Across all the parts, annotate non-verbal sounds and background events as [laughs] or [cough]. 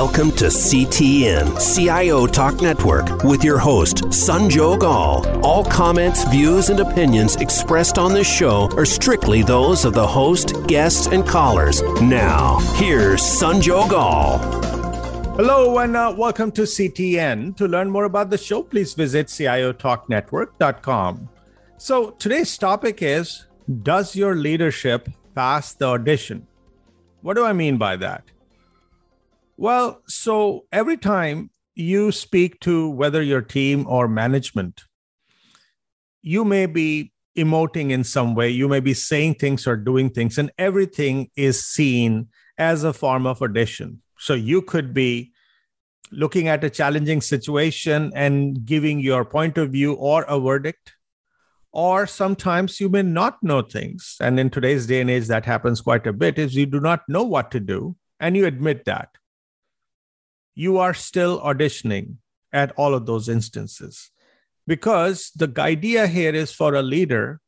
Welcome to CTN, CIO Talk Network, with your host, Sanjog Aul. All comments, views, and opinions expressed on this show are strictly those of the host, guests, and callers. Now, here's Sanjog Aul. Hello and uh, welcome to CTN. To learn more about the show, please visit CIOTalkNetwork.com. So today's topic is Does your leadership pass the audition? What do I mean by that? Well, so every time you speak to whether your team or management, you may be emoting in some way, you may be saying things or doing things, and everything is seen as a form of audition. So you could be looking at a challenging situation and giving your point of view or a verdict. Or sometimes you may not know things. And in today's day and age, that happens quite a bit is you do not know what to do and you admit that you are still auditioning at all of those instances. Because the idea here is for a leader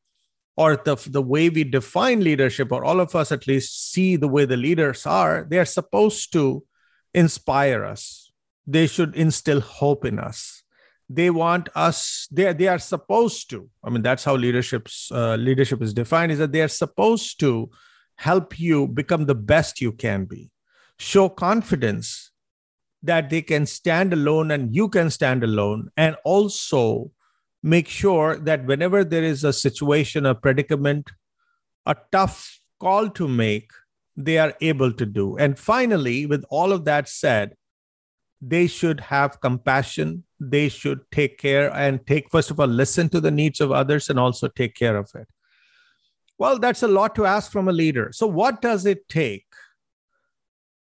or the, the way we define leadership or all of us at least see the way the leaders are they are supposed to inspire us. They should instill hope in us. They want us they, they are supposed to i mean that's how leadership's uh, leadership is defined is that they are supposed to help you become the best you can be. Show confidence that they can stand alone and you can stand alone. And also make sure that whenever there is a situation a predicament a tough call to make they are able to do. And finally with all of that said they should have compassion. They should take care and take first of all listen to the needs of others and also take care of it. Well that's a lot to ask from a leader. So what does it take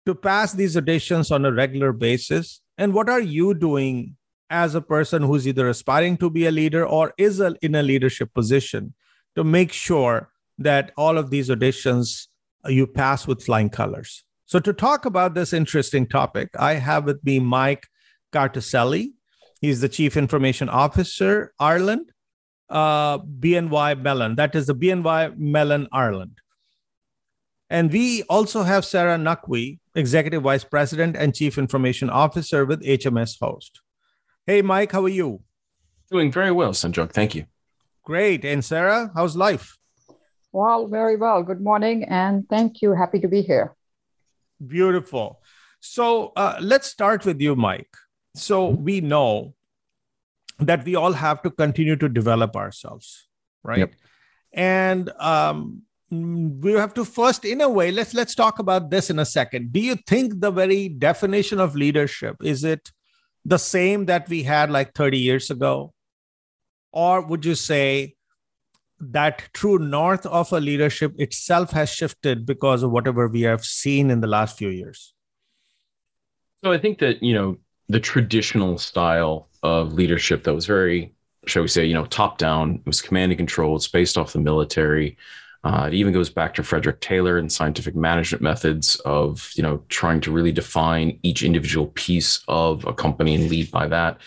to pass these auditions on a regular basis? And what are you doing as a person who's either aspiring to be a leader or is a, in a leadership position to make sure that all of these auditions uh, you pass with flying colors? So, to talk about this interesting topic, I have with me Mike Cartoscelli. He's the Chief Information Officer, Ireland, uh, BNY Mellon. That is the BNY Mellon, Ireland. And we also have Sarah Naqvi, Executive Vice President and Chief Information Officer with HMSHost. Hey, Mike, how are you? Doing very well, Sanjog. Thank you. Great. And Sarah, how's life? Well, very well. Good morning and thank you. Happy to be here. Beautiful. So uh, let's start with you, Mike. So we know that we all have to continue to develop ourselves, right? Yep. And um, Mm, we have to first in a way let's let's talk about this in a second. Do you think the very definition of leadership is it the same that we had like 30 years ago? Or would you say that true north of a leadership itself has shifted because of whatever we have seen in the last few years? So i think that you know the traditional style of leadership that was very shall we say you know top down it was command and control it's based off the military uh, it even goes back to Frederick Taylor and scientific management methods of you know trying to really define each individual piece of a company and lead by that.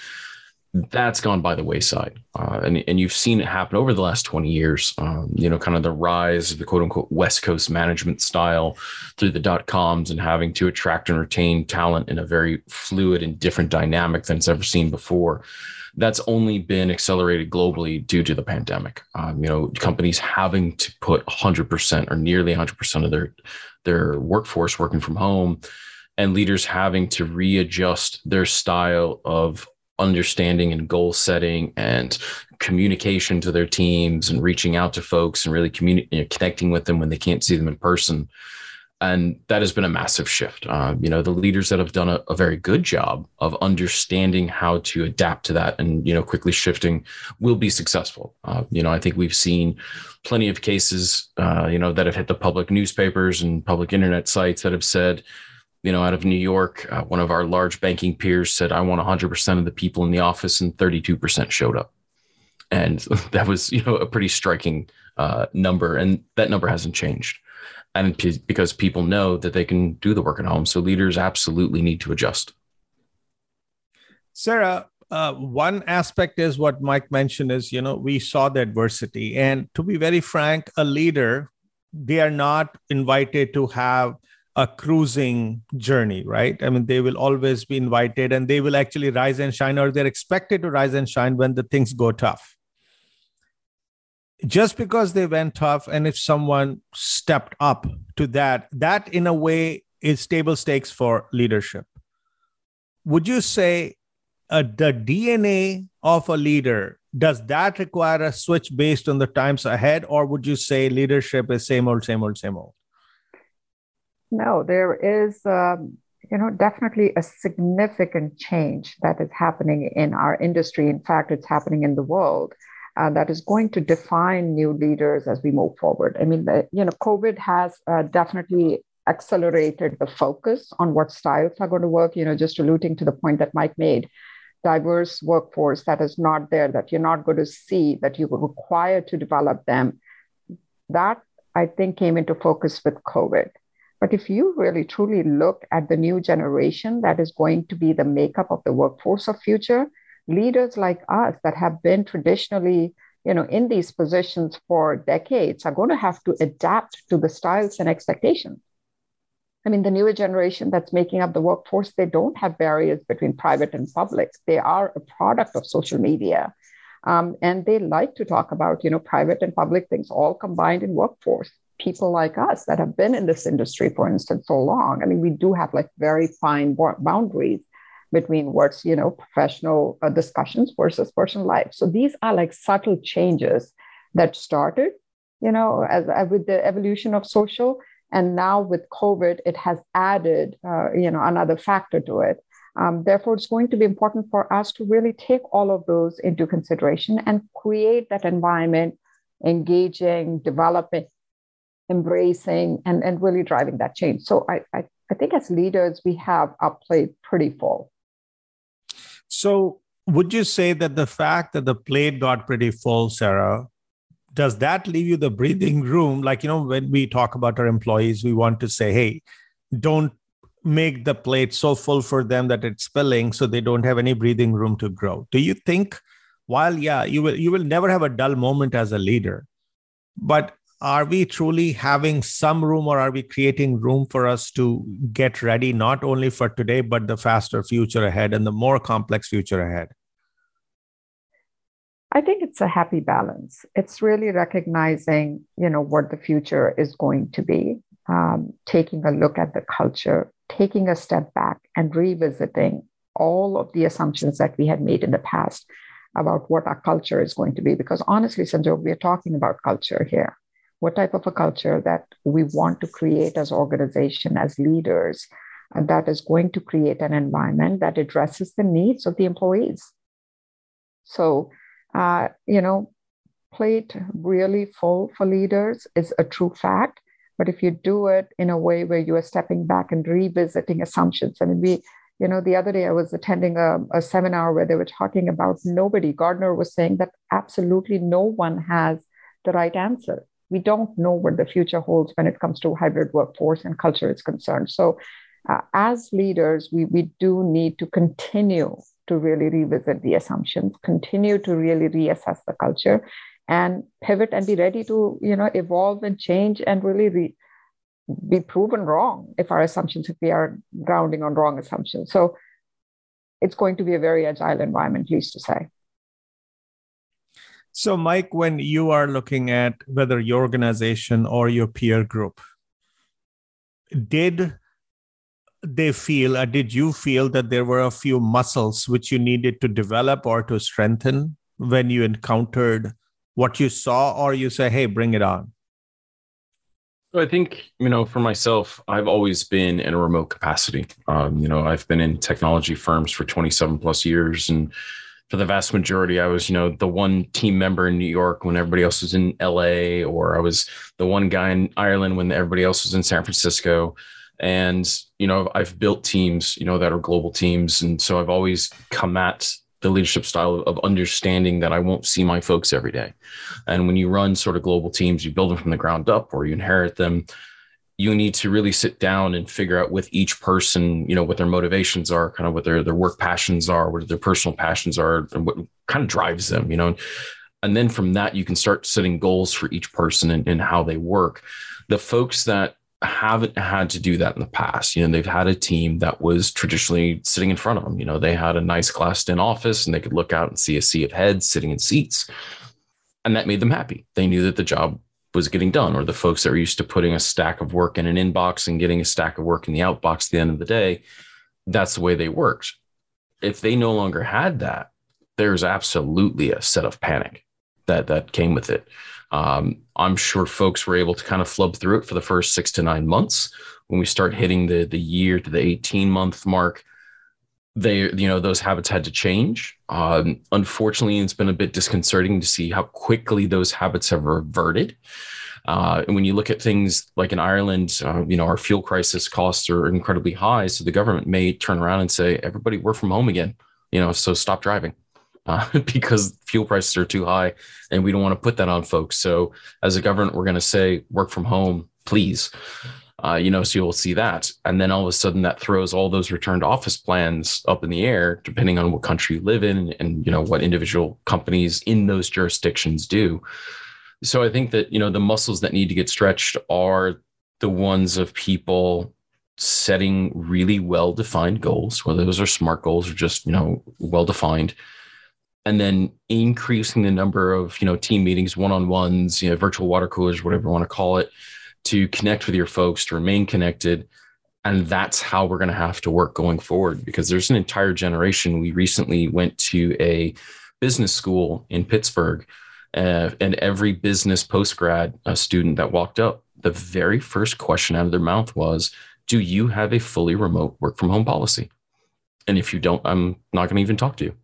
That's gone by the wayside, uh, and and you've seen it happen over the last twenty years. Um, you know, kind of the rise of the quote unquote West Coast management style through the dot coms and having to attract and retain talent in a very fluid and different dynamic than it's ever seen before that's only been accelerated globally due to the pandemic. Um, you know, companies having to put 100% or nearly 100% of their their workforce working from home, and leaders having to readjust their style of understanding and goal setting and communication to their teams and reaching out to folks and really communi- you know, connecting with them when they can't see them in person and that has been a massive shift. Uh, you know, the leaders that have done a, a, very good job of understanding how to adapt to that and you know quickly shifting will be successful. Uh, you know, I think we've seen plenty of cases, uh, you know, that have hit the public newspapers and public internet sites that have said, you know, out of New York, uh, one of our large banking peers said, "I want 100% of the people in the office," and 32% showed up, and [laughs] that was you know a pretty striking uh, number, and that number hasn't changed and p- because people know that they can do the work at home. So leaders absolutely need to adjust. Sarah, uh, one aspect is what Mike mentioned is, you know, we saw the adversity. And to be very frank, a leader, they are not invited to have a cruising journey, right? I mean, they will always be invited and they will actually rise and shine, or they're expected to rise and shine when the things go tough. Just because they went tough, and if someone stepped up to that, that in a way is table stakes for leadership. Would you say uh, the DNA of a leader does that require a switch based on the times ahead, or would you say leadership is same old, same old, same old? No, there is, um, you know, definitely a significant change that is happening in our industry. In fact, it's happening in the world. Uh, that is going to define new leaders as we move forward. I mean, the, you know, COVID has uh, definitely accelerated the focus on what styles are going to work. You know, just alluding to the point that Mike made, diverse workforce that is not there, that you're not going to see, that you require to develop them. That I think came into focus with COVID. But if you really truly look at the new generation that is going to be the makeup of the workforce of future, leaders like us that have been traditionally you know in these positions for decades are going to have to adapt to the styles and expectations. I mean the newer generation that's making up the workforce they don't have barriers between private and public. They are a product of social media. Um, and they like to talk about you know private and public things all combined in workforce. People like us that have been in this industry, for instance, so long. I mean, we do have like very fine boundaries between what's, you know, professional uh, discussions versus personal life. So these are like subtle changes that started, you know, as, as with the evolution of social. And now with COVID, it has added, uh, you know, another factor to it. Um, therefore, it's going to be important for us to really take all of those into consideration and create that environment, engaging, developing, embracing and, and really driving that change. So I, I, I think as leaders, we have our plate pretty full. So would you say that the fact that the plate got pretty full, Sarah, does that leave you the breathing room? Like, you know, when we talk about our employees, we want to say, hey, don't make the plate so full for them that it's spilling so they don't have any breathing room to grow. Do you think while yeah, you will you will never have a dull moment as a leader, but are we truly having some room or are we creating room for us to get ready not only for today but the faster future ahead and the more complex future ahead? I think it's a happy balance. It's really recognizing you know what the future is going to be um, taking a look at the culture taking a step back and revisiting all of the assumptions that we had made in the past about what our culture is going to be. Because honestly sanjog we're talking about culture here what type of a culture that we want to create as organization as leaders and that is going to create an environment that addresses the needs of the employees. So uh, you know plate really full for leaders is a true fact but if you do it in a way where you are stepping back and revisiting assumptions I mean, we you know the other day i was attending a, a seminar where they were talking about nobody. Gartner was saying that absolutely no one has the right answer we don't know what the future holds when it comes to hybrid workforce and culture is concerned. So, uh, as leaders, we, we do need to continue to really revisit the assumptions, continue to really reassess the culture, and pivot and be ready to you know evolve and change and really re- be proven wrong if our assumptions if we are grounding on wrong assumptions. So, it's going to be a very agile environment, least to say. So, Mike, when you are looking at whether your organization or your peer group, did they feel, or did you feel that there were a few muscles which you needed to develop or to strengthen when you encountered what you saw, or you say, hey, bring it on? So I think, you know, for myself, I've always been in a remote capacity. Um, you know, I've been in technology firms for 27 plus years and for the vast majority, I was, you know, the one team member in New York when everybody else was in LA, or I was the one guy in Ireland when everybody else was in San Francisco. And, you know, I've built teams, you know, that are global teams. And so I've always come at the leadership style of understanding that I won't see my folks every day. And when you run sort of global teams, you build them from the ground up or you inherit them you need to really sit down and figure out with each person, you know, what their motivations are, kind of what their their work passions are, what their personal passions are, and what kind of drives them, you know. And then from that, you can start setting goals for each person and, and how they work. The folks that haven't had to do that in the past. You know, they've had a team that was traditionally sitting in front of them. You know, they had a nice glassed in office and they could look out and see a sea of heads sitting in seats. And that made them happy. They knew that the job was getting done, or the folks that were used to putting a stack of work in an inbox and getting a stack of work in the outbox at the end of the day, that's the way they worked. If they no longer had that, there's absolutely a set of panic that that came with it. Um, I'm sure folks were able to kind of flub through it for the first six to nine months. When we start hitting the the year to the 18 month mark, they you know those habits had to change. Um, unfortunately, it's been a bit disconcerting to see how quickly those habits have reverted. Uh, and when you look at things like in Ireland, uh, you know, our fuel crisis costs are incredibly high. So the government may turn around and say, everybody work from home again, you know, so stop driving [laughs] uh, because fuel prices are too high and we don't want to put that on folks. So as a government, we're going to say work from home, please. Uh, you know, so you'll see that. And then all of a sudden that throws all those return to office plans up in the air, depending on what country you live in and, you know, what individual companies in those jurisdictions do. So I think that, you know, the muscles that need to get stretched are the ones of people setting really well defined goals, whether those are smart goals or just, you know, well defined and then increasing the number of you know team meetings one-on-ones you know virtual water coolers whatever you want to call it to connect with your folks to remain connected. And that's how we're going to have to work going forward because there's an entire generation. We recently went to a business school in pittsburgh uh, and every business postgrad uh, student that walked up the very first question out of their mouth was do you have a fully remote work from home policy? And if you don't i'm not going to even talk to you.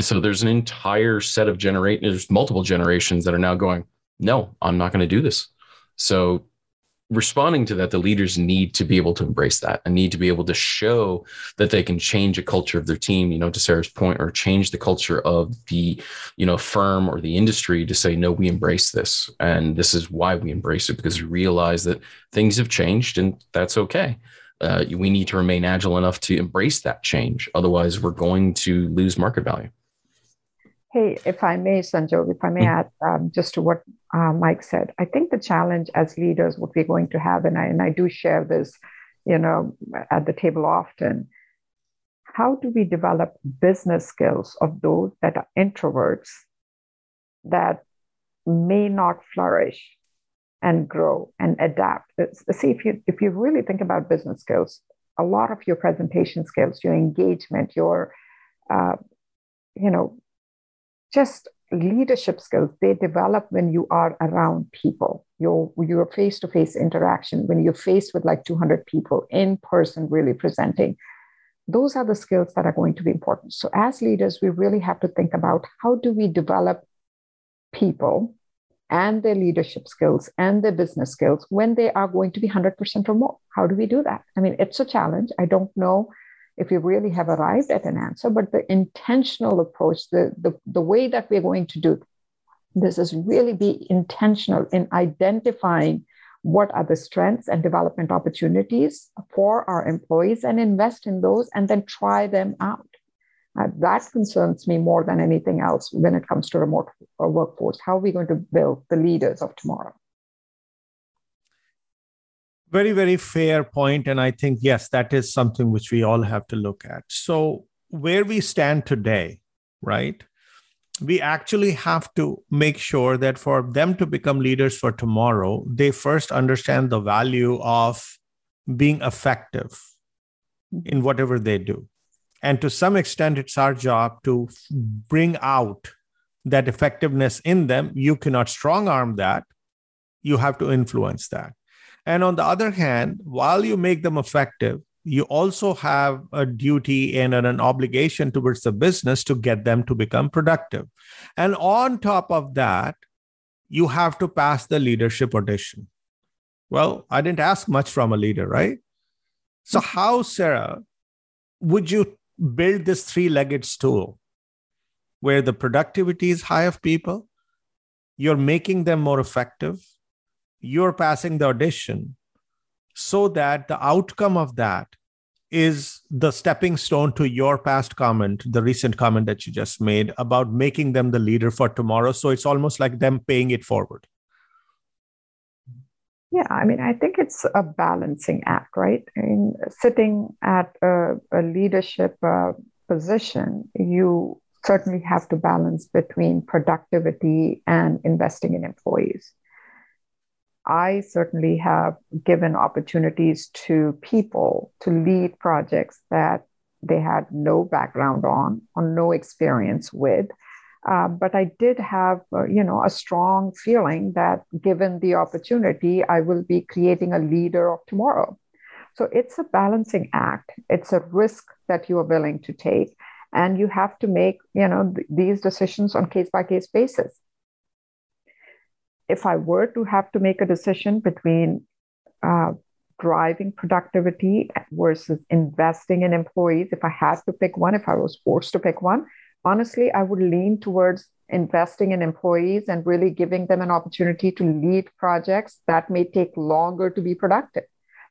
So there's an entire set of generate there's multiple generations that are now going no i'm not going to do this so responding to that the leaders need to be able to embrace that and need to be able to show that they can change a culture of their team you know to sarah's point or change the culture of the you know firm or the industry to say no we embrace this. And this is why we embrace it because we realize that things have changed and that's okay. Uh, we need to remain agile enough to embrace that change. Otherwise we're going to lose market value. Hey, if I may, Sanjog, if I may mm-hmm. add um, just to what uh, Mike said, I think the challenge as leaders, what we're going to have, and I, and I do share this, you know, at the table often, how do we develop business skills of those that are introverts that may not flourish and grow and adapt? It's, see, if you if you really think about business skills, a lot of your presentation skills, your engagement, your uh, you know just leadership skills they develop when you are around people. Your your face-to-face interaction when you're faced with like 200 people in person really presenting those are the skills that are going to be important. So as leaders we really have to think about how do we develop people and their leadership skills and their business skills when they are going to be 100% remote? How do we do that? I mean it's a challenge. I don't know if you really have arrived at an answer, but the intentional approach, the, the, the way that we're going to do this is really be intentional in identifying what are the strengths and development opportunities for our employees and invest in those and then try them out. Uh, that concerns me more than anything else when it comes to remote uh, workforce. How are we going to build the leaders of tomorrow? Very very fair point and i think yes that is something which we all have to look at. So where we stand today right we actually have to make sure that for them to become leaders for tomorrow they first understand the value of being effective in whatever they do. And to some extent it's our job to bring out that effectiveness in them. You cannot strong arm that. You have to influence that and on the other hand, while you make them effective, you also have a duty and an obligation towards the business to get them to become productive. And on top of that, you have to pass the leadership audition. Well, I didn't ask much from a leader, right? So, how, Sarah, would you build this three legged stool where the productivity is high of people? You're making them more effective you're passing the audition so that the outcome of that is the stepping stone to your past comment, the recent comment that you just made about making them the leader for tomorrow. So it's almost like them paying it forward. Yeah, I mean, I think it's a balancing act, right? In sitting at a, a leadership uh, position, you certainly have to balance between productivity and investing in employees. I certainly have given opportunities to people to lead projects that they had no background on or no experience with. Uh, but I did have, uh, you know, a strong feeling that given the opportunity, I will be creating a leader of tomorrow. So it's a balancing act. It's a risk that you are willing to take, and you have to make, you know, th- these decisions on case by case basis. If I were to have to make a decision between uh, driving productivity versus investing in employees, if I had to pick one, if I was forced to pick one, honestly, I would lean towards investing in employees and really giving them an opportunity to lead projects that may take longer to be productive.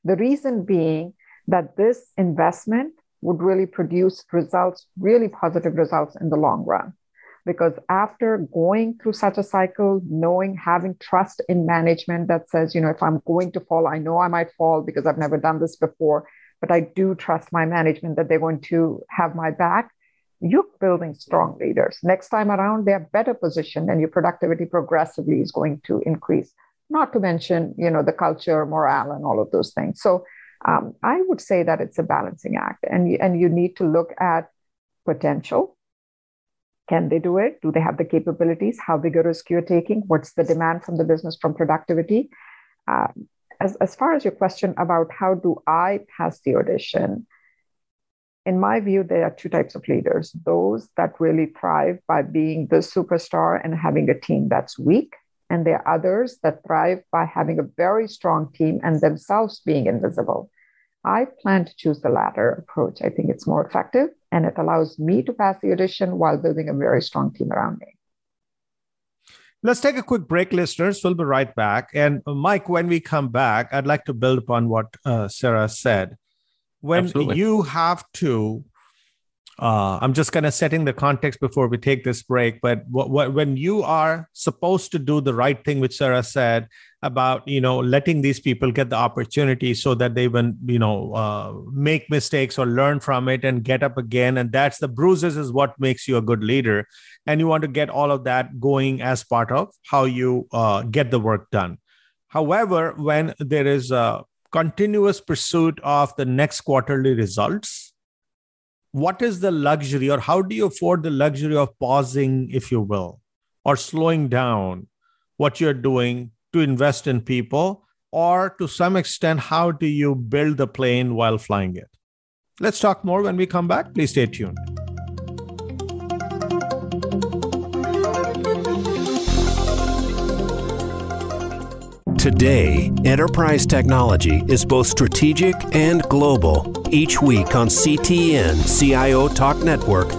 The reason being that this investment would really produce results, really positive results in the long run. Because after going through such a cycle, knowing, having trust in management that says, you know, if I'm going to fall, I know I might fall because I've never done this before, but I do trust my management that they're going to have my back you're building strong leaders. Next time around, they're better positioned and your productivity progressively is going to increase. Not to mention, you know, the culture, morale, and all of those things. So um, I would say that it's a balancing act, and and you need to look at potential. Can they do it? Do they have the capabilities? How risk you're taking? What's the demand from the business from productivity? Uh, as, as far as your question about how do I pass the audition, in my view, there are two types of leaders those that really thrive by being the superstar and having a team that's weak. And there are others that thrive by having a very strong team and themselves being invisible. I plan to choose the latter approach. I think it's more effective and it allows me to pass the audition while building a very strong team around me. Let's take a quick break, listeners. We'll be right back. And Mike, when we come back, I'd like to build upon what uh, Sarah said when Absolutely. you have to uh, I'm just kind of setting the context before we take this break. But what, what, when you are supposed to do the right thing, which Sarah said about you know letting these people get the opportunity so that they even you know uh, make mistakes or learn from it and get up again, and that's the bruises is what makes you a good leader, and you want to get all of that going as part of how you uh, get the work done. However, when there is a continuous pursuit of the next quarterly results what is the luxury or how do you afford the luxury of pausing if you will or slowing down what you're doing to invest in people or to some extent how do you build the plane while flying it? Let's talk more when we come back. Please stay tuned. Today, enterprise technology is both strategic and global. Each week on CTN CIO Talk Network,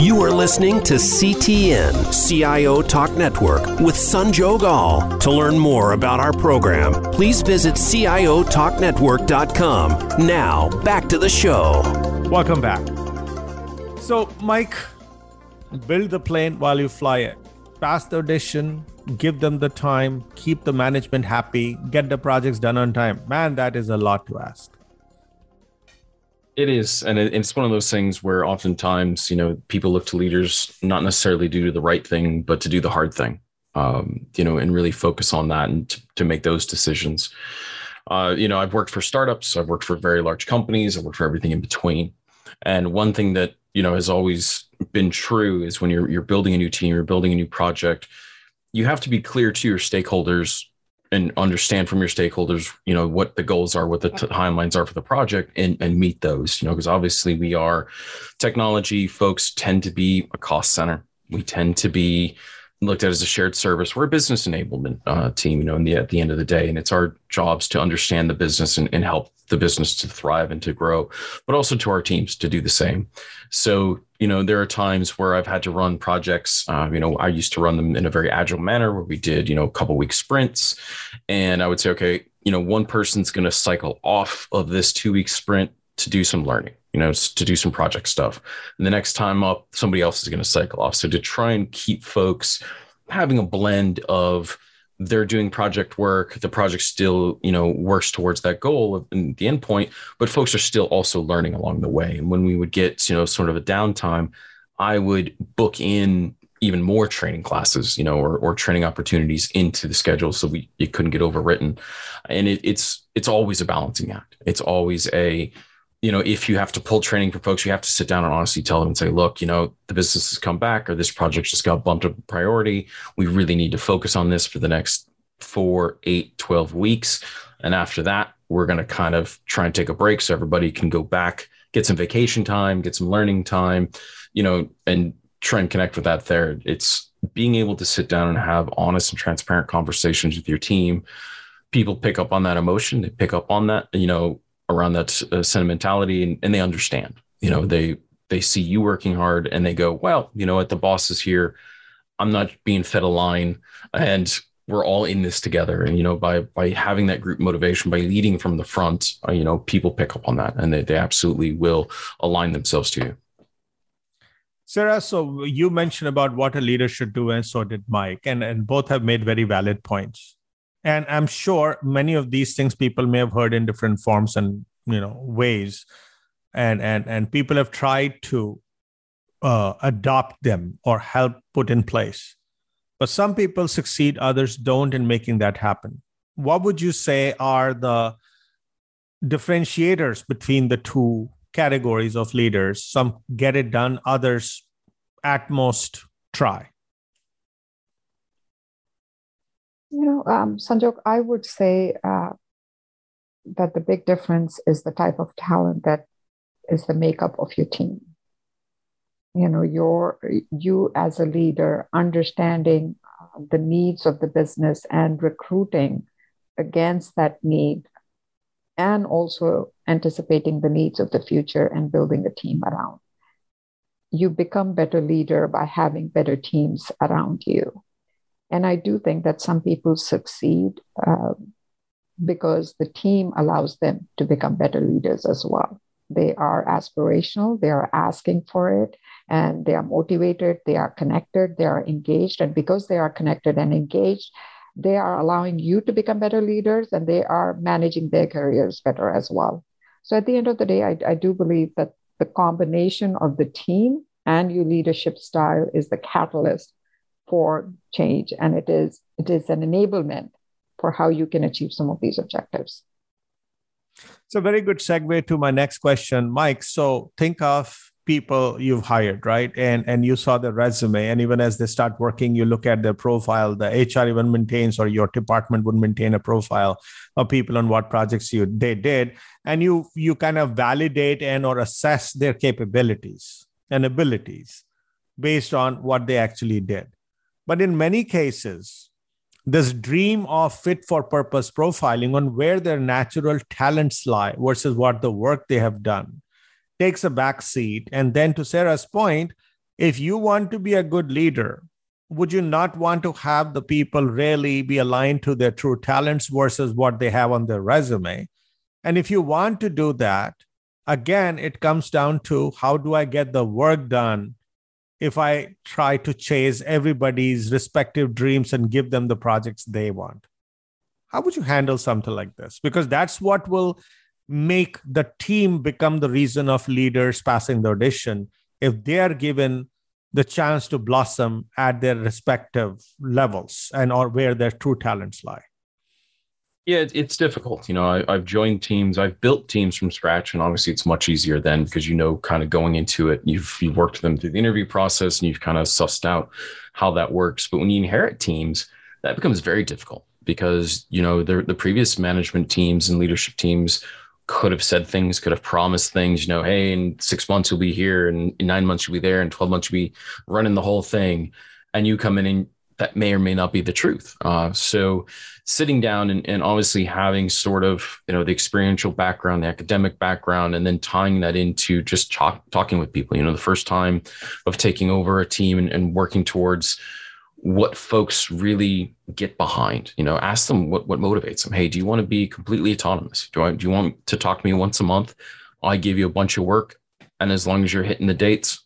You are listening to CTN CIO Talk Network with Sanjog Aul. To learn more about our program, please visit CIOTalkNetwork.com. Now, back to the show. Welcome back. So, Mike, build the plane while you fly it pass the audition, give them the time, keep the management happy, get the projects done on time. Man, that is a lot to ask. It is, and it's one of those things where oftentimes, you know, people look to leaders not necessarily to do the right thing, but to do the hard thing. Um, you know, and really focus on that and to, to make those decisions. Uh, you know, I've worked for startups, I've worked for very large companies, I've worked for everything in between. And one thing that you know has always been true is when you're you're building a new team, you're building a new project, you have to be clear to your stakeholders and understand from your stakeholders, you know, what the goals are, what the timelines are for the project, and and meet those. You know, because obviously we are technology folks tend to be a cost center. We tend to be looked at as a shared service. We're a business enablement uh, team, you know, the, at the end of the day, and it's our jobs to understand the business and, and help the business to thrive and to grow, but also to our teams to do the same. So, you know, there are times where I've had to run projects. Uh, you know, I used to run them in a very agile manner where we did, you know, a couple week sprints, and I would say, okay, you know, one person's going to cycle off of this two week sprint to do some learning you know, to do some project stuff. And the next time up, somebody else is going to cycle off. So to try and keep folks having a blend of they're doing project work, the project still, you know, works towards that goal of the end point, but folks are still also learning along the way. And when we would get, you know, sort of a downtime, I would book in even more training classes, you know, or, or training opportunities into the schedule so we it couldn't get overwritten. And it, it's it's always a balancing act. It's always a you know, if you have to pull training for folks, you have to sit down and honestly tell them and say, look, you know, the business has come back or this project just got bumped up priority. We really need to focus on this for the next four, eight, 12 weeks. And after that, we're going to kind of try and take a break so everybody can go back, get some vacation time, get some learning time, you know, and try and connect with that there. It's being able to sit down and have honest and transparent conversations with your team. People pick up on that emotion, they pick up on that, you know, around that uh, sentimentality and, and they understand you know they they see you working hard and they go well you know what? The boss is here. I'm not being fed a line and we're all in this together. And you know by by having that group motivation by leading from the front uh, you know people pick up on that and they, they absolutely will align themselves to you. Sarah so you mentioned about what a leader should do and so did mike. And and both have made very valid points and i'm sure many of these things people may have heard in different forms and you know ways. And and and people have tried to uh, adopt them or help put in place. But some people succeed others don't in making that happen. What would you say are the differentiators between the two categories of leaders? Some get it done others at most try You know, um, Sanjog, I would say uh, that the big difference is the type of talent that is the makeup of your team. You know, your you as a leader understanding uh, the needs of the business and recruiting against that need, and also anticipating the needs of the future and building a team around. You become better leader by having better teams around you and I do think that some people succeed uh, because the team allows them to become better leaders as well. They are aspirational, they are asking for it, and they are motivated, they are connected, they are engaged. And because they are connected and engaged, they are allowing you to become better leaders and they are managing their careers better as well. So at the end of the day, I, I do believe that the combination of the team and your leadership style is the catalyst for change and it is it is an enablement for how you can achieve some of these objectives. It's a very good segue to my next question. Mike so think of people you've hired right? And and you saw the resume and even as they start working you look at their profile. The hr even maintains or your department would maintain a profile of people on what projects you they did and you you kind of validate and or assess their capabilities and abilities based on what they actually did but in many cases, this dream of fit for purpose profiling on where their natural talents lie versus what the work they have done takes a back seat. And then, to Sarah's point, if you want to be a good leader, would you not want to have the people really be aligned to their true talents versus what they have on their resume? And if you want to do that, again, it comes down to how do I get the work done if I try to chase everybody's respective dreams and give them the projects they want? How would you handle something like this? Because that's what will make the team become the reason of leaders passing the audition if they are given the chance to blossom at their respective levels and or where their true talents lie yeah, it's difficult. You know, I, have joined teams, I've built teams from scratch, and obviously it's much easier then because you know, kind of going into it, you've you've worked them through the interview process and you've kind of sussed out how that works. But when you inherit teams, that becomes very difficult because you know the the previous management teams and leadership teams could have said things, could have promised things. You know, hey, in six months you'll be here, and in nine months you'll be there, and twelve months you'll be running the whole thing, and you come in and that may or may not be the truth. Uh, so sitting down and, and obviously having sort of you know the experiential background, the academic background, and then tying that into just talk, talking with people. You know, the first time of taking over a team and, and working towards what folks really get behind. You know, ask them what what motivates them. Hey, do you want to be completely autonomous? Do I do you want to talk to me once a month? I give you a bunch of work, and as long as you're hitting the dates,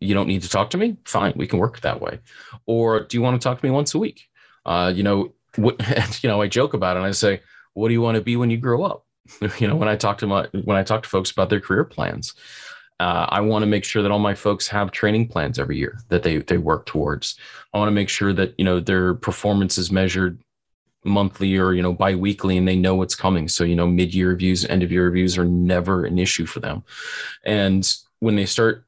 you don't need to talk to me. Fine, we can work that way. Or do you want to talk to me once a week? Uh, you know, what [laughs] you know, I joke about it and I say, what do you want to be when you grow up? [laughs] you know, when I talk to my when I talk to folks about their career plans, uh, I want to make sure that all my folks have training plans every year that they they work towards. I want to make sure that you know their performance is measured monthly or you know biweekly and they know what's coming. So you know mid-year reviews, end of year reviews are never an issue for them. And when they start,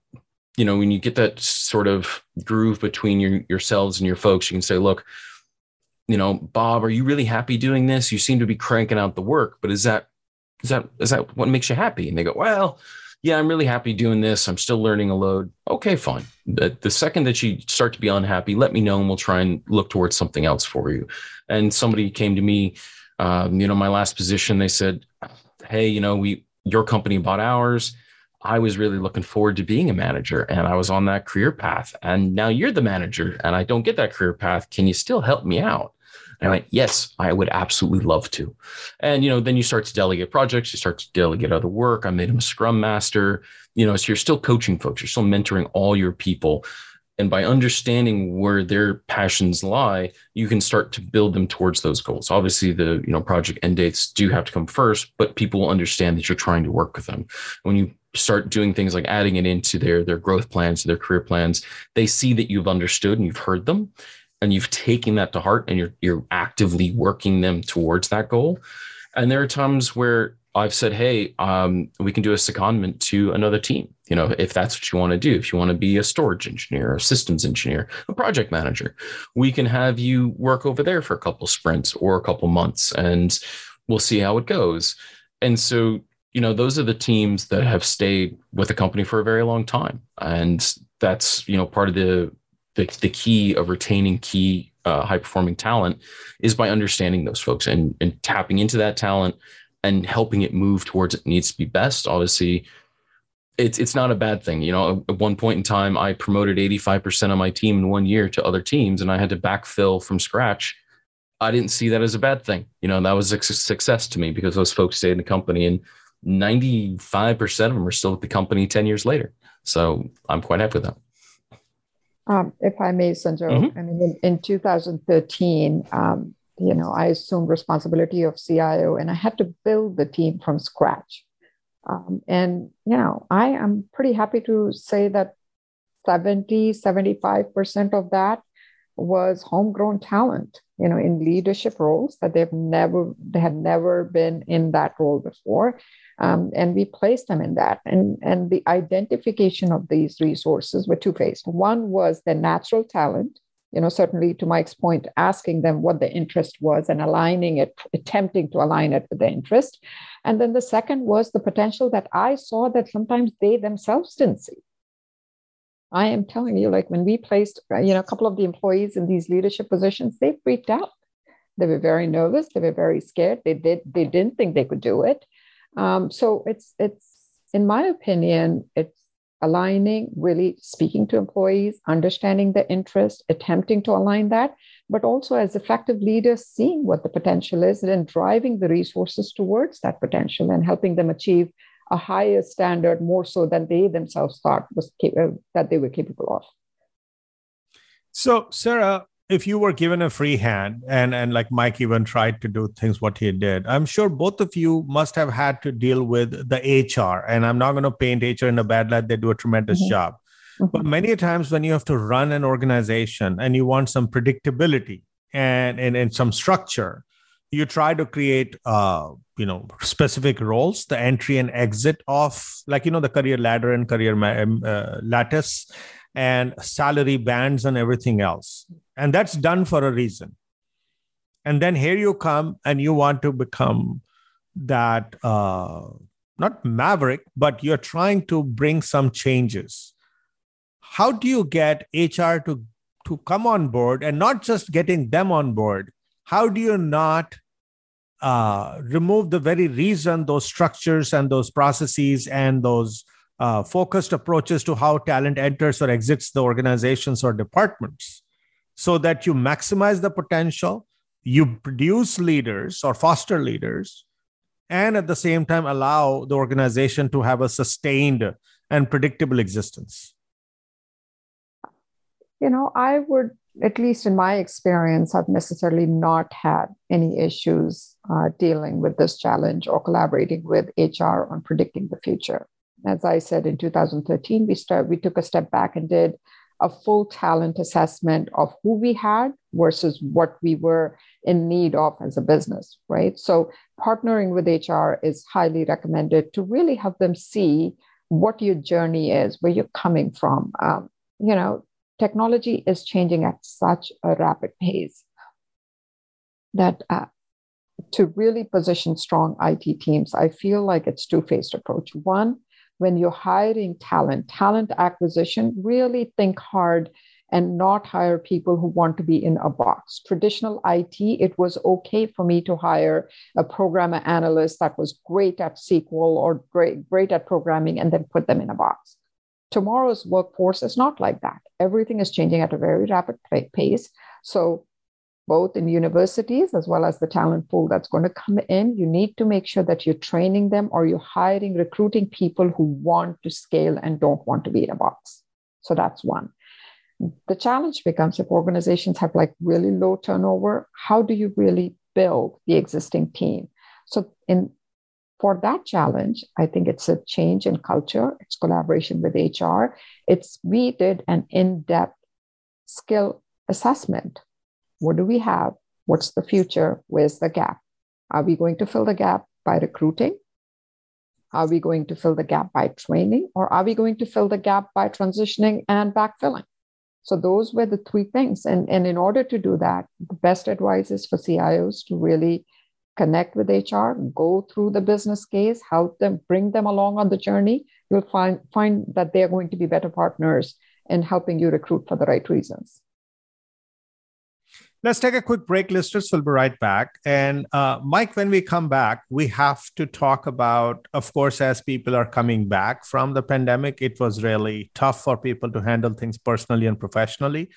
you know, when you get that sort of groove between your yourselves and your folks, you can say, look, you know, Bob, are you really happy doing this? You seem to be cranking out the work, but is that is that is that what makes you happy? And they go, well yeah, I'm really happy doing this. I'm still learning a load. Okay, fine. The, the second that you start to be unhappy, let me know and we'll try and look towards something else for you. And somebody came to me, um, you know, my last position, they said, Hey, you know, we, your company bought ours. I was really looking forward to being a manager and I was on that career path. And now you're the manager and I don't get that career path. Can you still help me out? And I went, yes, I would absolutely love to. And, you know, then you start to delegate projects, you start to delegate other work. I made him a scrum master, you know, so you're still coaching folks, you're still mentoring all your people. And by understanding where their passions lie, you can start to build them towards those goals. Obviously, the you know project end dates do have to come first, but people will understand that you're trying to work with them. When you start doing things like adding it into their their growth plans, their career plans, they see that you've understood and you've heard them, and you've taken that to heart and you're you're actively working them towards that goal. And there are times where I've said, hey, um, we can do a secondment to another team. You know, if that's what you want to do, if you want to be a storage engineer, a systems engineer, a project manager, we can have you work over there for a couple sprints or a couple months, and we'll see how it goes. And so, you know, those are the teams that have stayed with the company for a very long time, and that's you know part of the the, the key of retaining key uh, high performing talent is by understanding those folks and, and tapping into that talent and helping it move towards it needs to be best. Obviously, it's it's not a bad thing. You know, at one point in time, I promoted 85% of my team in one year to other teams, and I had to backfill from scratch. I didn't see that as a bad thing. You know, that was a success to me because those folks stayed in the company, and 95% of them are still with the company 10 years later. So I'm quite happy with that. Um, if I may, Sanjay, mm-hmm. I mean, in, in 2013, um, you know, I assumed responsibility of CIO and I had to build the team from scratch. Um, and, you know, I am pretty happy to say that 70, 75% of that was homegrown talent, you know, in leadership roles that they've never, they had never been in that role before. Um, and we placed them in that. And, and the identification of these resources were two phased. One was the natural talent, you know, certainly to Mike's point, asking them what the interest was and aligning it, attempting to align it with the interest. And then the second was the potential that I saw that sometimes they themselves didn't see. I am telling you, like when we placed, you know, a couple of the employees in these leadership positions, they freaked out. They were very nervous. They were very scared. They did. They didn't think they could do it. Um, so it's it's in my opinion, it's aligning, really speaking to employees, understanding the interest, attempting to align that, but also as effective leaders, seeing what the potential is and driving the resources towards that potential and helping them achieve a higher standard more so than they themselves thought was uh, that they were capable of. So, Sarah, if you were given a free hand and and like mike even tried to do things what he did i'm sure both of you must have had to deal with the hr and i'm not going to paint hr in a bad light they do a tremendous mm-hmm. job mm-hmm. but many times when you have to run an organization and you want some predictability and and, and some structure you try to create uh you know specific roles the entry and exit of like you know the career ladder and career ma- uh, lattice and salary bands and everything else. And that's done for a reason. And then here you come and you want to become that uh, not maverick but you're trying to bring some changes. How do you get hr to to come on board and not just getting them on board? How do you not uh, remove the very reason those structures and those processes and those uh, focused approaches to how talent enters or exits the organizations or departments so that you maximize the potential you produce leaders or foster leaders and at the same time allow the organization to have a sustained and predictable existence. You know i would at least in my experience I've necessarily not had any issues uh, dealing with this challenge or collaborating with hr on predicting the future as i said in 2013 we start we took a step back and did a full talent assessment of who we had versus what we were in need of as a business, right? So, partnering with HR is highly recommended to really help them see what your journey is, where you're coming from. Um, you know, technology is changing at such a rapid pace that uh, to really position strong IT teams, I feel like it's two-faced approach. One, when you're hiring talent, talent acquisition, really think hard and not hire people who want to be in a box. Traditional IT, it was okay for me to hire a programmer analyst that was great at SQL or great, great at programming and then put them in a box. Tomorrow's workforce is not like that. Everything is changing at a very rapid pace. So both in universities as well as the talent pool that's going to come in, you need to make sure that you're training them or you're hiring, recruiting people who want to scale and don't want to be in a box. So that's one. The challenge becomes if organizations have like really low turnover, how do you really build the existing team? So in for that challenge, I think it's a change in culture, it's collaboration with HR. It's we did an in-depth skill assessment what do we have? What's the future? Where's the gap? Are we going to fill the gap by recruiting? Are we going to fill the gap by training? Or are we going to fill the gap by transitioning and backfilling? So those were the three things. And, and in order to do that, the best advice is for CIOs to really connect with HR, go through the business case, help them, bring them along on the journey. You'll find, find that they're going to be better partners in helping you recruit for the right reasons. Let's take a quick break, listeners. We'll be right back. And uh, Mike, when we come back, we have to talk about, of course, as people are coming back from the pandemic, it was really tough for people to handle things personally and professionally.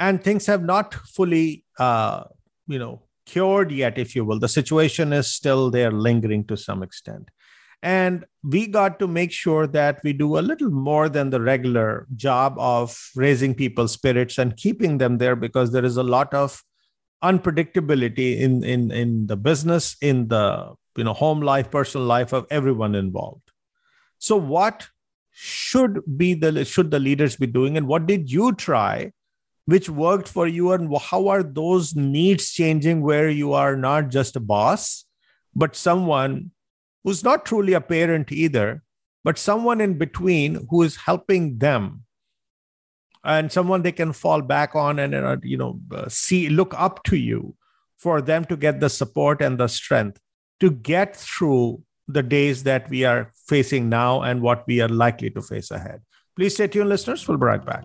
And things have not fully, uh, you know, cured yet, if you will. The situation is still there, lingering to some extent. And we got to make sure that we do a little more than the regular job of raising people's spirits and keeping them there because there is a lot of unpredictability in, in, in the business, in the you know home life, personal life of everyone involved. So what should be the should the leaders be doing and what did you try which worked for you and how are those needs changing where you are not just a boss but someone who's not truly a parent either, but someone in between who is helping them and someone they can fall back on and uh, you know uh, see look up to you for them to get the support and the strength to get through the days that we are facing now and what we are likely to face ahead. Please stay tuned, listeners. We'll be right back.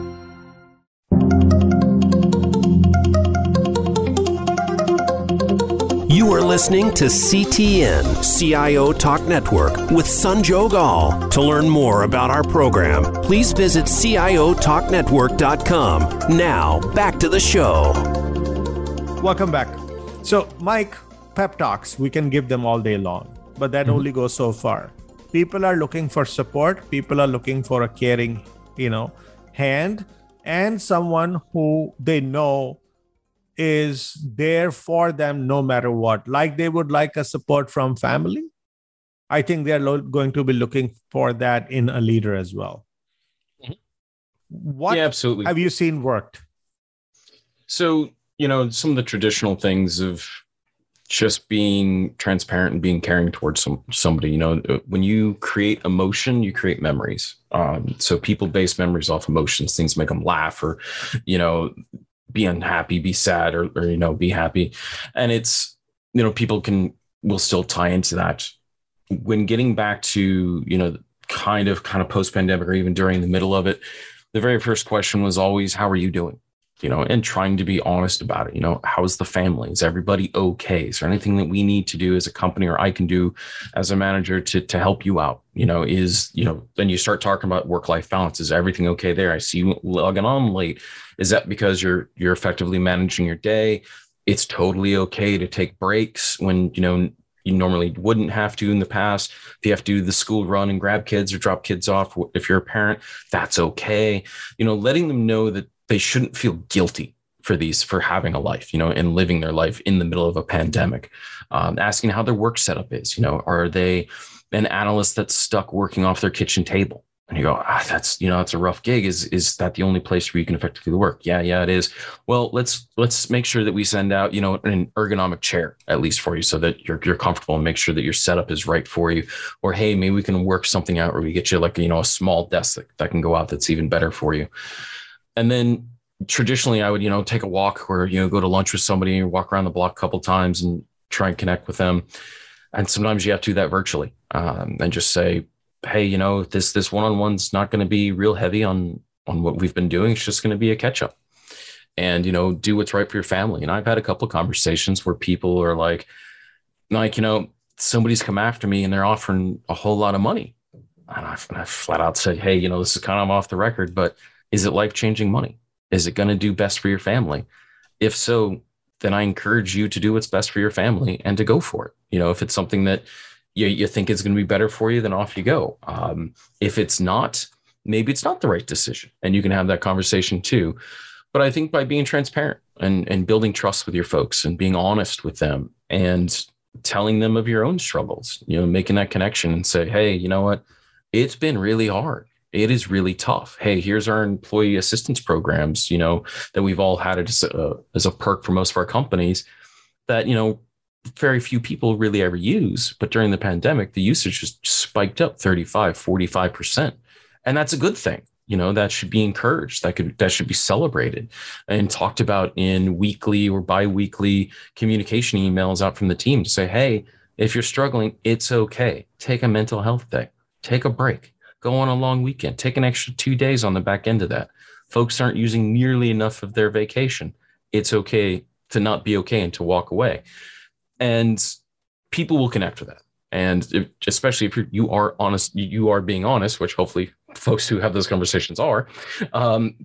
You are listening to CTN CIO Talk Network with Sanjog Aul. To learn more about our program, please visit CIOTalkNetwork.com. Now, back to the show. Welcome back. So, Mike, pep talks, we can give them all day long but that mm-hmm. only goes so far people are looking for support people are looking for a caring you know hand and someone who they know is there for them no matter what, like they would like a support from family. I think they're lo- going to be looking for that in a leader as well. Mm-hmm. What yeah, absolutely. have you seen worked? So, you know, some of the traditional things of just being transparent and being caring towards some somebody. You know, when you create emotion, you create memories. Um, so people base memories off emotions. Things make them laugh, or you know, be unhappy, be sad, or, or you know, be happy. And it's you know, people can will still tie into that. When getting back to you know, kind of kind of post pandemic or even during the middle of it, the very first question was always, "How are you doing?" you know, and trying to be honest about it. You know, how's the family? Is everybody okay? Is there anything that we need to do as a company or I can do as a manager to, to help you out? You know, is, you know, then you start talking about work life balance. Is everything okay there? I see you logging on late. Is that because you're, you're effectively managing your day? It's totally okay to take breaks when, you know, you normally wouldn't have to in the past. If you have to do the school run and grab kids or drop kids off, if you're a parent, that's okay. You know, letting them know that they shouldn't feel guilty for these for having a life you know and living their life in the middle of a pandemic um, asking how their work setup is you know are they an analyst that's stuck working off their kitchen table and you go ah, that's you know that's a rough gig. Is is that the only place where you can effectively work? Yeah yeah it is. Well let's let's make sure that we send out you know an ergonomic chair at least for you so that you're, you're comfortable and make sure that your setup is right for you. Or hey maybe we can work something out where we get you like you know a small desk that, that can go out that's even better for you. And then traditionally I would, you know, take a walk or, you know, go to lunch with somebody walk around the block a couple times and try and connect with them. And sometimes you have to do that virtually um, and just say, Hey, you know, this, this one-on-one's not going to be real heavy on, on what we've been doing. It's just going to be a catch up and, you know, do what's right for your family. And I've had a couple of conversations where people are like, like, you know, somebody's come after me and they're offering a whole lot of money. And I, and I flat out said, Hey, you know, this is kind of off the record, but is it life changing money? Is it going to do best for your family? If so, then I encourage you to do what's best for your family and to go for it. You know, if it's something that you, you think is going to be better for you, then off you go. Um, if it's not, maybe it's not the right decision and you can have that conversation too. But I think by being transparent and, and building trust with your folks and being honest with them and telling them of your own struggles, you know, making that connection and say, hey, you know what? It's been really hard it is really tough. Hey, here's our employee assistance programs, you know, that we've all had as a, as a perk for most of our companies that, you know, very few people really ever use. But during the pandemic, the usage just spiked up 35, 45%. And that's a good thing. You know, that should be encouraged. That could that should be celebrated and talked about in weekly or bi-weekly communication emails out from the team to say, hey, if you're struggling, it's okay. Take a mental health day. Take a break Go on a long weekend. Take an extra two days on the back end of that. Folks aren't using nearly enough of their vacation. It's okay to not be okay and to walk away. And people will connect with that. And if, especially if you are honest, you are being honest, which hopefully folks who have those conversations are. Um,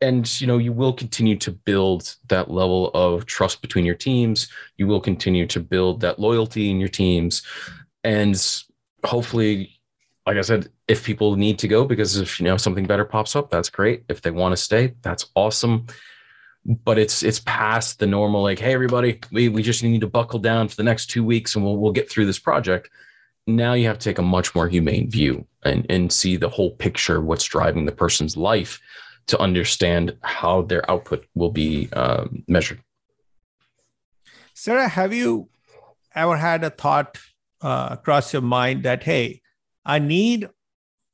and you know you will continue to build that level of trust between your teams you will continue to build that loyalty in your teams and hopefully like I said, if people need to go because if you know something better pops up, that's great. If they want to stay, that's awesome. But it's it's past the normal like, hey everybody, we we just need to buckle down for the next two weeks and we'll we'll get through this project. Now you have to take a much more humane view and and see the whole picture, what's driving the person's life, to understand how their output will be um, measured. Sarah, have you ever had a thought uh, across your mind that hey, I need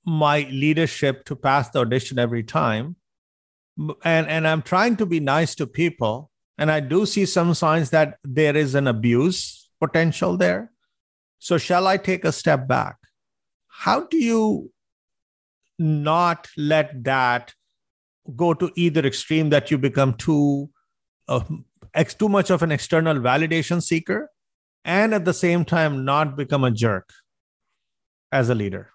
my leadership to pass the audition every time. And, and I'm trying to be nice to people. And I do see some signs that there is an abuse potential there. So, shall I take a step back? How do you not let that go to either extreme that you become too uh, too much of an external validation seeker and at the same time not become a jerk as a leader?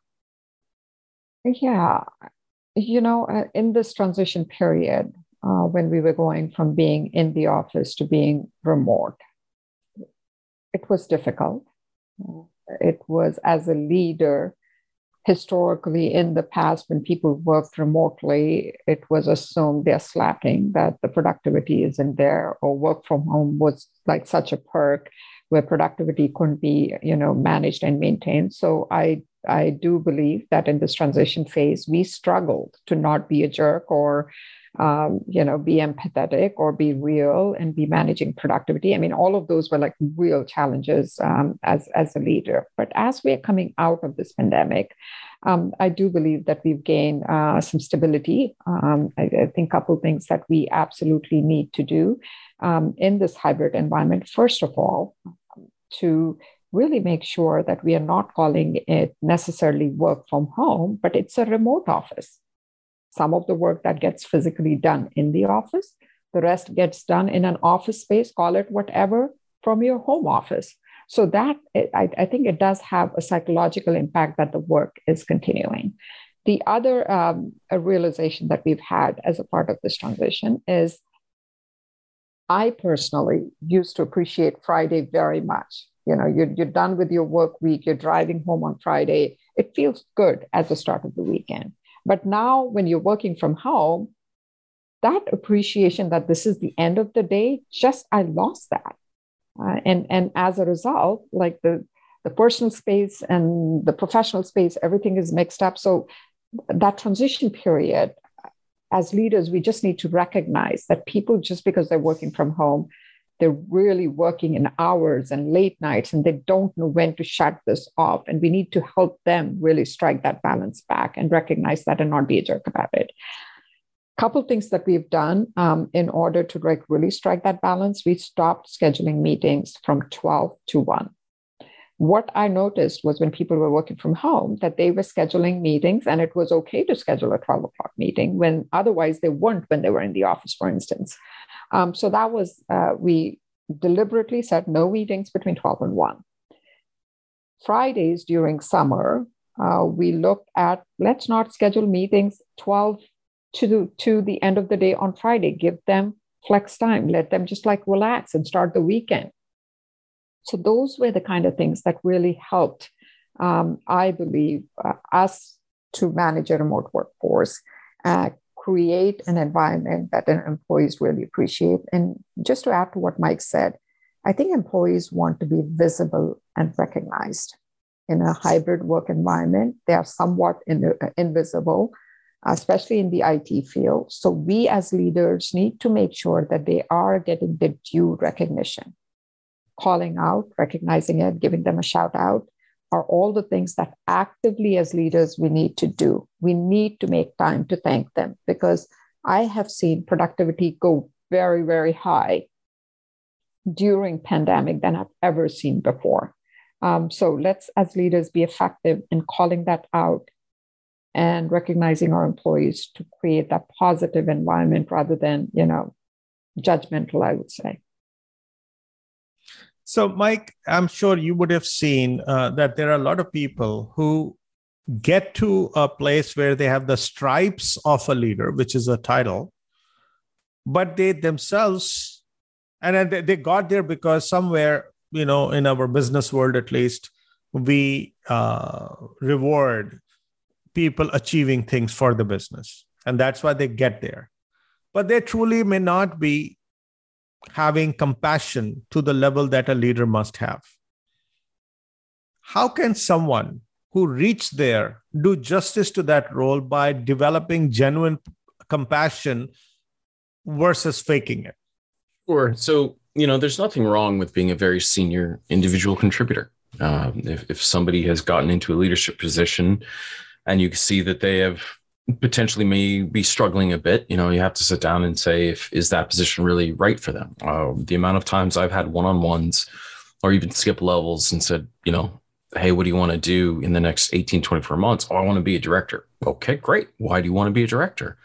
Yeah. You know, uh, in this transition period, uh, when we were going from being in the office to being remote, it was difficult. It was, as a leader, historically in the past when people worked remotely it was assumed they're slacking that the productivity isn't there or work from home was like such a perk where productivity couldn't be you know managed and maintained so i i do believe that in this transition phase we struggled to not be a jerk or um, you know, be empathetic or be real and be managing productivity. I mean, all of those were like real challenges um, as as a leader. But as we're coming out of this pandemic, um, I do believe that we've gained uh, some stability. Um, I, I, think a couple things that we absolutely need to do um, in this hybrid environment. First of all, to really make sure that we are not calling it necessarily work from home, but it's a remote office some of the work that gets physically done in the office, the rest gets done in an office space, call it whatever, from your home office. So that I, I think it does have a psychological impact that the work is continuing. The other um, realization that we've had as a part of this transition is I personally used to appreciate Friday very much. You know, you're, you're done with your work week, you're driving home on Friday. It feels good at the start of the weekend. But now, when you're working from home, that appreciation that this is the end of the day, just I lost that. Uh, and, and as a result, like the, the personal space and the professional space, everything is mixed up. So that transition period, as leaders, we just need to recognize that people, just because they're working from home, they're really working in hours and late nights and they don't know when to shut this off. And we need to help them really strike that balance back and recognize that and not be a jerk about it. Couple things that we've done um, in order to like really strike that balance we stopped scheduling meetings from 12 to 1 what i noticed was when people were working from home that they were scheduling meetings and it was okay to schedule a 12 o'clock meeting when otherwise they weren't when they were in the office for instance um, so that was, uh, we deliberately said no meetings between 12 and 1. Fridays during summer, uh, we looked at let's not schedule meetings 12 to, to the end of the day on Friday. Give them flex time, let them just like relax and start the weekend. So, those were the kind of things that really helped, um, I believe, uh, us to manage a remote workforce, uh, create an environment that employees really appreciate. And just to add to what Mike said, I think employees want to be visible and recognized. In a hybrid work environment, they are somewhat in, invisible, especially in the IT field. So, we as leaders need to make sure that they are getting the due recognition, calling out, recognizing it, giving them a shout out, are all the things that actively as leaders we need to do. We need to make time to thank them because I have seen productivity go very, very high during pandemic than I've ever seen before. Um, so let's, as leaders, be effective in calling that out and recognizing our employees to create that positive environment rather than, you know, judgmental, I would say. So, Mike, I'm sure you would have seen uh, that there are a lot of people who get to a place where they have the stripes of a leader, which is a title, but they themselves, and they got there because somewhere, you know, in our business world at least, we uh, reward people achieving things for the business. And that's why they get there. But they truly may not be having compassion to the level that a leader must have. How can someone who reached there do justice to that role by developing genuine compassion versus faking it? Sure. So, you know, there's nothing wrong with being a very senior individual contributor. Um, if, if somebody has gotten into a leadership position and you see that they have potentially may be struggling a bit you know you have to sit down and say if is that position really right for them? Uh, the amount of times i've had one-on-ones or even skip levels and said you know hey what do you want to do in the next 18 24 months? Oh i want to be a director. Okay great. Why do you want to be a director?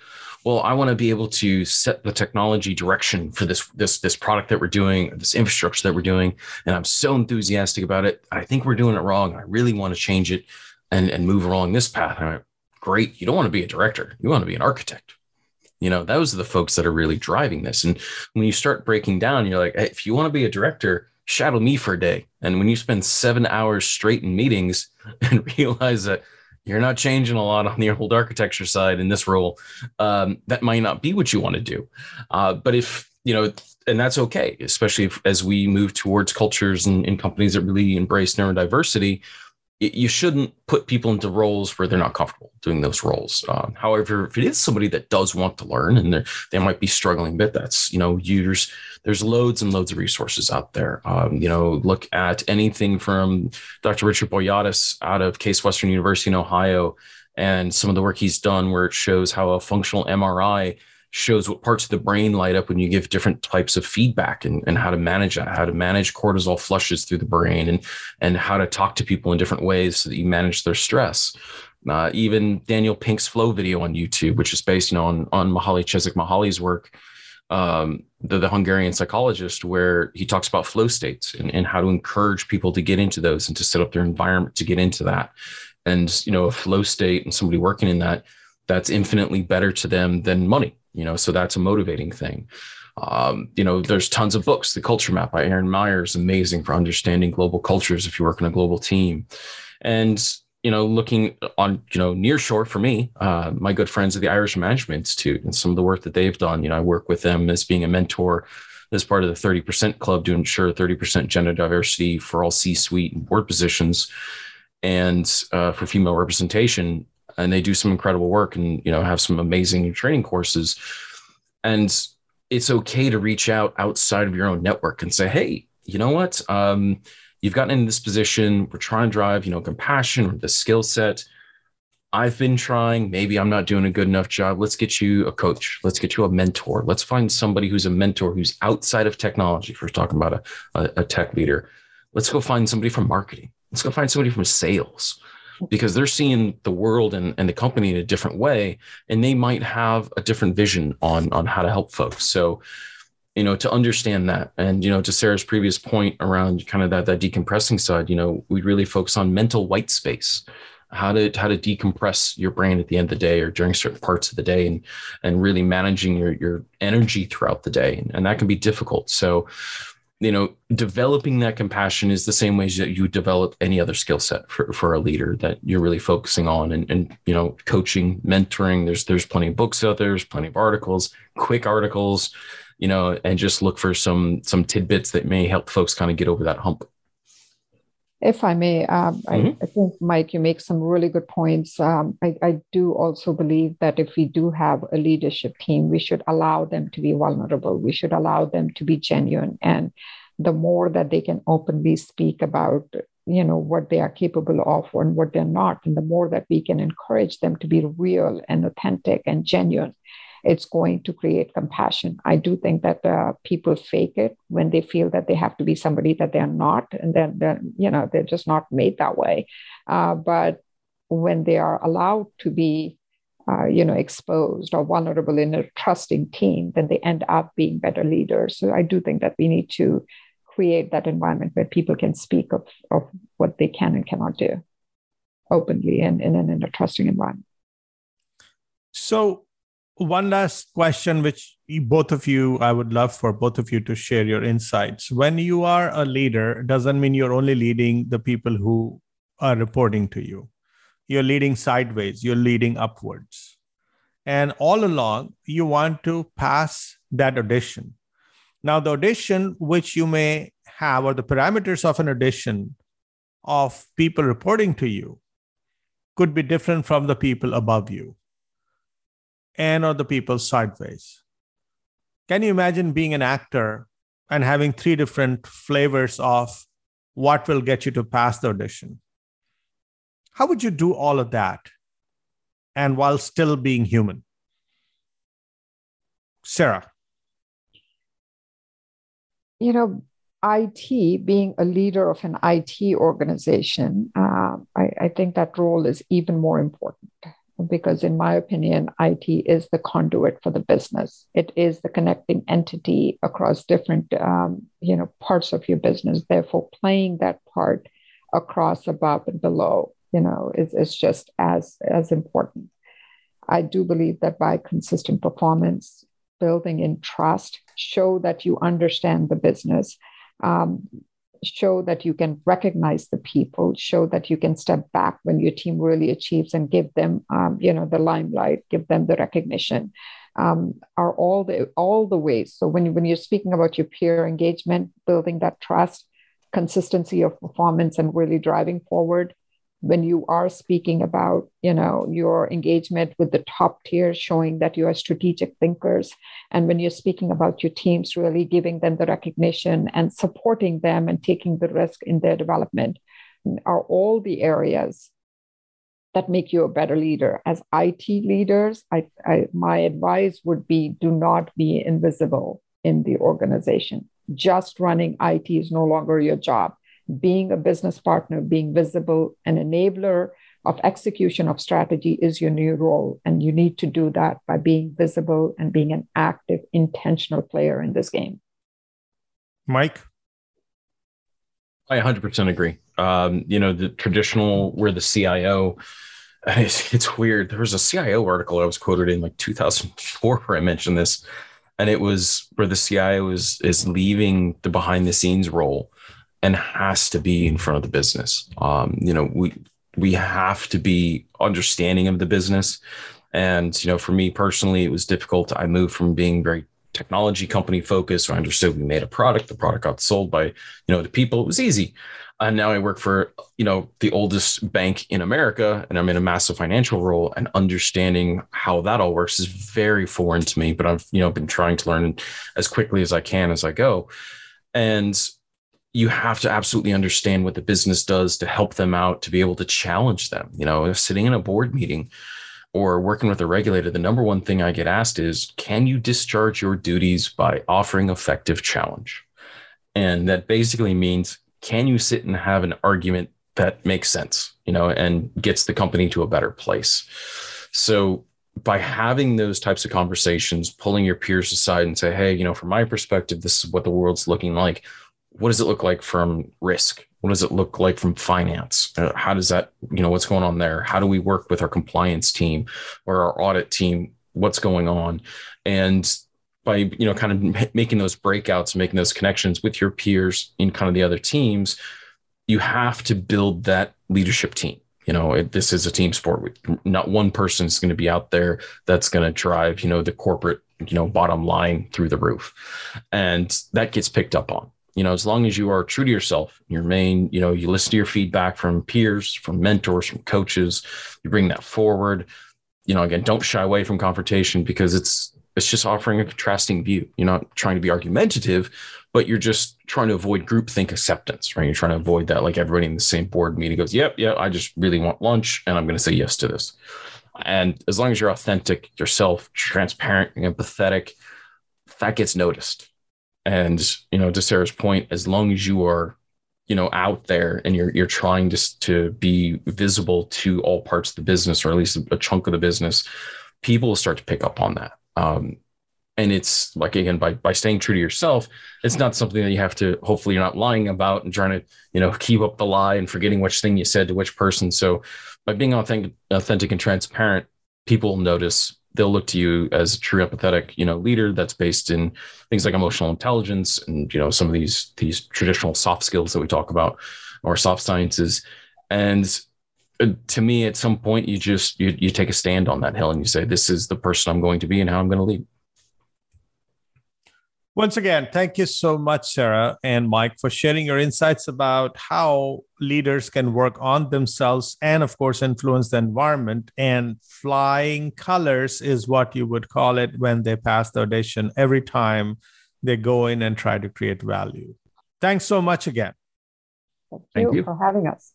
Well i want to be able to set the technology direction for this this this product that we're doing this infrastructure that we're doing and i'm so enthusiastic about it. I think we're doing it wrong i really want to change it and and move along this path great. You don't want to be a director. You want to be an architect. You know, those are the folks that are really driving this. And when you start breaking down, you're like, hey, if you want to be a director, shadow me for a day. And when you spend seven hours straight in meetings [laughs] and realize that you're not changing a lot on the old architecture side in this role. Um, that might not be what you want to do. Uh, but if, you know, and that's okay, especially if, as we move towards cultures and, and companies that really embrace neurodiversity, you shouldn't put people into roles where they're not comfortable doing those roles. Um, however, if it is somebody that does want to learn and they they might be struggling a bit, that's you know, there's there's loads and loads of resources out there. Um, you know, look at anything from Dr. Richard Boyatzis out of Case Western University in Ohio, and some of the work he's done where it shows how a functional MRI shows what parts of the brain light up when you give different types of feedback and, and how to manage that, how to manage cortisol flushes through the brain and, and how to talk to people in different ways so that you manage their stress. Uh, even Daniel Pink's flow video on YouTube, which is based you know, on, on Mahali Mihaly Mahali's work, um, the, the Hungarian psychologist, where he talks about flow states and, and how to encourage people to get into those and to set up their environment to get into that. And, you know, a flow state and somebody working in that, that's infinitely better to them than money you know so that's a motivating thing. Um, you know there's tons of books the culture map by Erin Meyer is amazing for understanding global cultures if you work in a global team. And you know looking on you know near shore for me uh, my good friends at the irish management institute and some of the work that they've done you know i work with them as being a mentor as part of the 30% club to ensure 30% gender diversity for all c-suite and board positions. And uh, for female representation and they do some incredible work and you know have some amazing training courses. And it's okay to reach out outside of your own network and say hey you know what? Um, you've gotten in this position. We're trying to drive you know compassion or the skill set. I've been trying. Maybe i'm not doing a good enough job. Let's get you a coach. Let's get you a mentor. Let's find somebody who's a mentor who's outside of technology if we're talking about a, a, a tech leader. Let's go find somebody from marketing. Let's go find somebody from sales because they're seeing the world and, and the company in a different way and they might have a different vision on on how to help folks. So you know to understand that and you know to sarah's previous point around kind of that that decompressing side you know we really focus on mental white space. How to how to decompress your brain at the end of the day or during certain parts of the day and and really managing your your energy throughout the day and, and that can be difficult. So you know developing that compassion is the same ways that you develop any other skill set for, for a leader that you're really focusing on and, and you know coaching mentoring. There's there's plenty of books out there there's plenty of articles quick articles you know and just look for some some tidbits that may help folks kind of get over that hump if I may, um, mm-hmm. I, I, think, Mike, you make some really good points. Um, I, I, do also believe that if we do have a leadership team, we should allow them to be vulnerable. We should allow them to be genuine. And the more that they can openly speak about, you know, what they are capable of and what they're not, and the more that we can encourage them to be real and authentic and genuine, it's going to create compassion. I do think that uh, people fake it when they feel that they have to be somebody that they're not, and then they're, you know they're just not made that way. Uh, but when they are allowed to be, uh, you know, exposed or vulnerable in a trusting team, then they end up being better leaders. So I do think that we need to create that environment where people can speak of, of what they can and cannot do openly and, and in a trusting environment. So one last question, which both of you, I would love for both of you to share your insights. When you are a leader, doesn't mean you're only leading the people who are reporting to you. You're leading sideways, you're leading upwards. And all along, you want to pass that audition. Now, the audition which you may have, or the parameters of an audition of people reporting to you, could be different from the people above you and or the people sideways. Can you imagine being an actor and having three different flavors of what will get you to pass the audition? How would you do all of that and while still being human? Sarah. You know, IT, being a leader of an IT organization, uh, I, I think that role is even more important because in my opinion it is the conduit for the business. It is the connecting entity across different um, you know parts of your business. Therefore playing that part across above and below you know is, is just as as important. I do believe that by consistent performance building in trust show that you understand the business um, show that you can recognize the people show that you can step back when your team really achieves and give them um, you know the limelight give them the recognition um, are all the all the ways. So when, when you're speaking about your peer engagement building that trust consistency of performance and really driving forward when you are speaking about you know your engagement with the top tier showing that you are strategic thinkers and when you're speaking about your teams really giving them the recognition and supporting them and taking the risk in their development are all the areas that make you a better leader. As it leaders I, I, my advice would be do not be invisible in the organization. Just running it is no longer your job being a business partner, being visible, an enabler of execution of strategy is your new role. And you need to do that by being visible and being an active, intentional player in this game. Mike? I 100% agree. Um, you know, the traditional, where the CIO, [laughs] it's, it's weird. There was a CIO article I was quoted in like 2004 where I mentioned this, and it was where the CIO is is leaving the behind the scenes role and has to be in front of the business. Um, you know, we we have to be understanding of the business. And you know, for me personally, it was difficult. I moved from being very technology company focused. So I understood we made a product. The product got sold by you know the people. It was easy. And now I work for you know the oldest bank in America, and I'm in a massive financial role. And understanding how that all works is very foreign to me. But I've you know been trying to learn as quickly as I can as I go. And you have to absolutely understand what the business does to help them out to be able to challenge them. You know, sitting in a board meeting or working with a regulator, the number one thing I get asked is, can you discharge your duties by offering effective challenge? And that basically means, can you sit and have an argument that makes sense, you know, and gets the company to a better place? So by having those types of conversations, pulling your peers aside and say, hey, you know, from my perspective, this is what the world's looking like what does it look like from risk? What does it look like from finance? Uh, how does that, you know, what's going on there? How do we work with our compliance team or our audit team? What's going on? And by, you know, kind of making those breakouts, making those connections with your peers in kind of the other teams, you have to build that leadership team. You know, it, this is a team sport. Not one person is going to be out there that's going to drive, you know, the corporate, you know, bottom line through the roof. And that gets picked up on you know as long as you are true to yourself your main you know you listen to your feedback from peers from mentors from coaches you bring that forward. You know again don't shy away from confrontation because it's it's just offering a contrasting view. You're not trying to be argumentative but you're just trying to avoid groupthink acceptance right? You're trying to avoid that like everybody in the same board meeting goes yep yep i just really want lunch and i'm going to say yes to this. And as long as you're authentic yourself transparent empathetic that gets noticed and you know, to Sarah's point, as long as you are, you know, out there and you're you're trying to to be visible to all parts of the business, or at least a chunk of the business, people will start to pick up on that. Um, and it's like again by by staying true to yourself it's not something that you have to hopefully you're not lying about and trying to you know [laughs] keep up the lie and forgetting which thing you said to which person so by being authentic authentic and transparent people notice they'll look to you as a true empathetic, you know, leader that's based in things like emotional intelligence and you know some of these these traditional soft skills that we talk about or soft sciences. And uh, to me, at some point, you just you you take a stand on that hill and you say, "This is the person I'm going to be and how I'm going to lead." Once again, thank you so much, Sarah and Mike, for sharing your insights about how leaders can work on themselves and, of course, influence the environment. And flying colors is what you would call it when they pass the audition every time they go in and try to create value. Thanks so much again. Thank you, thank you. for having us.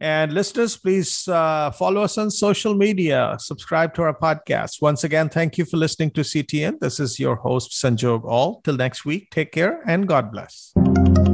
And listeners, please uh, follow us on social media, subscribe to our podcast. Once again, thank you for listening to CTN. This is your host, Sanjog Aul. Till next week, take care and God bless.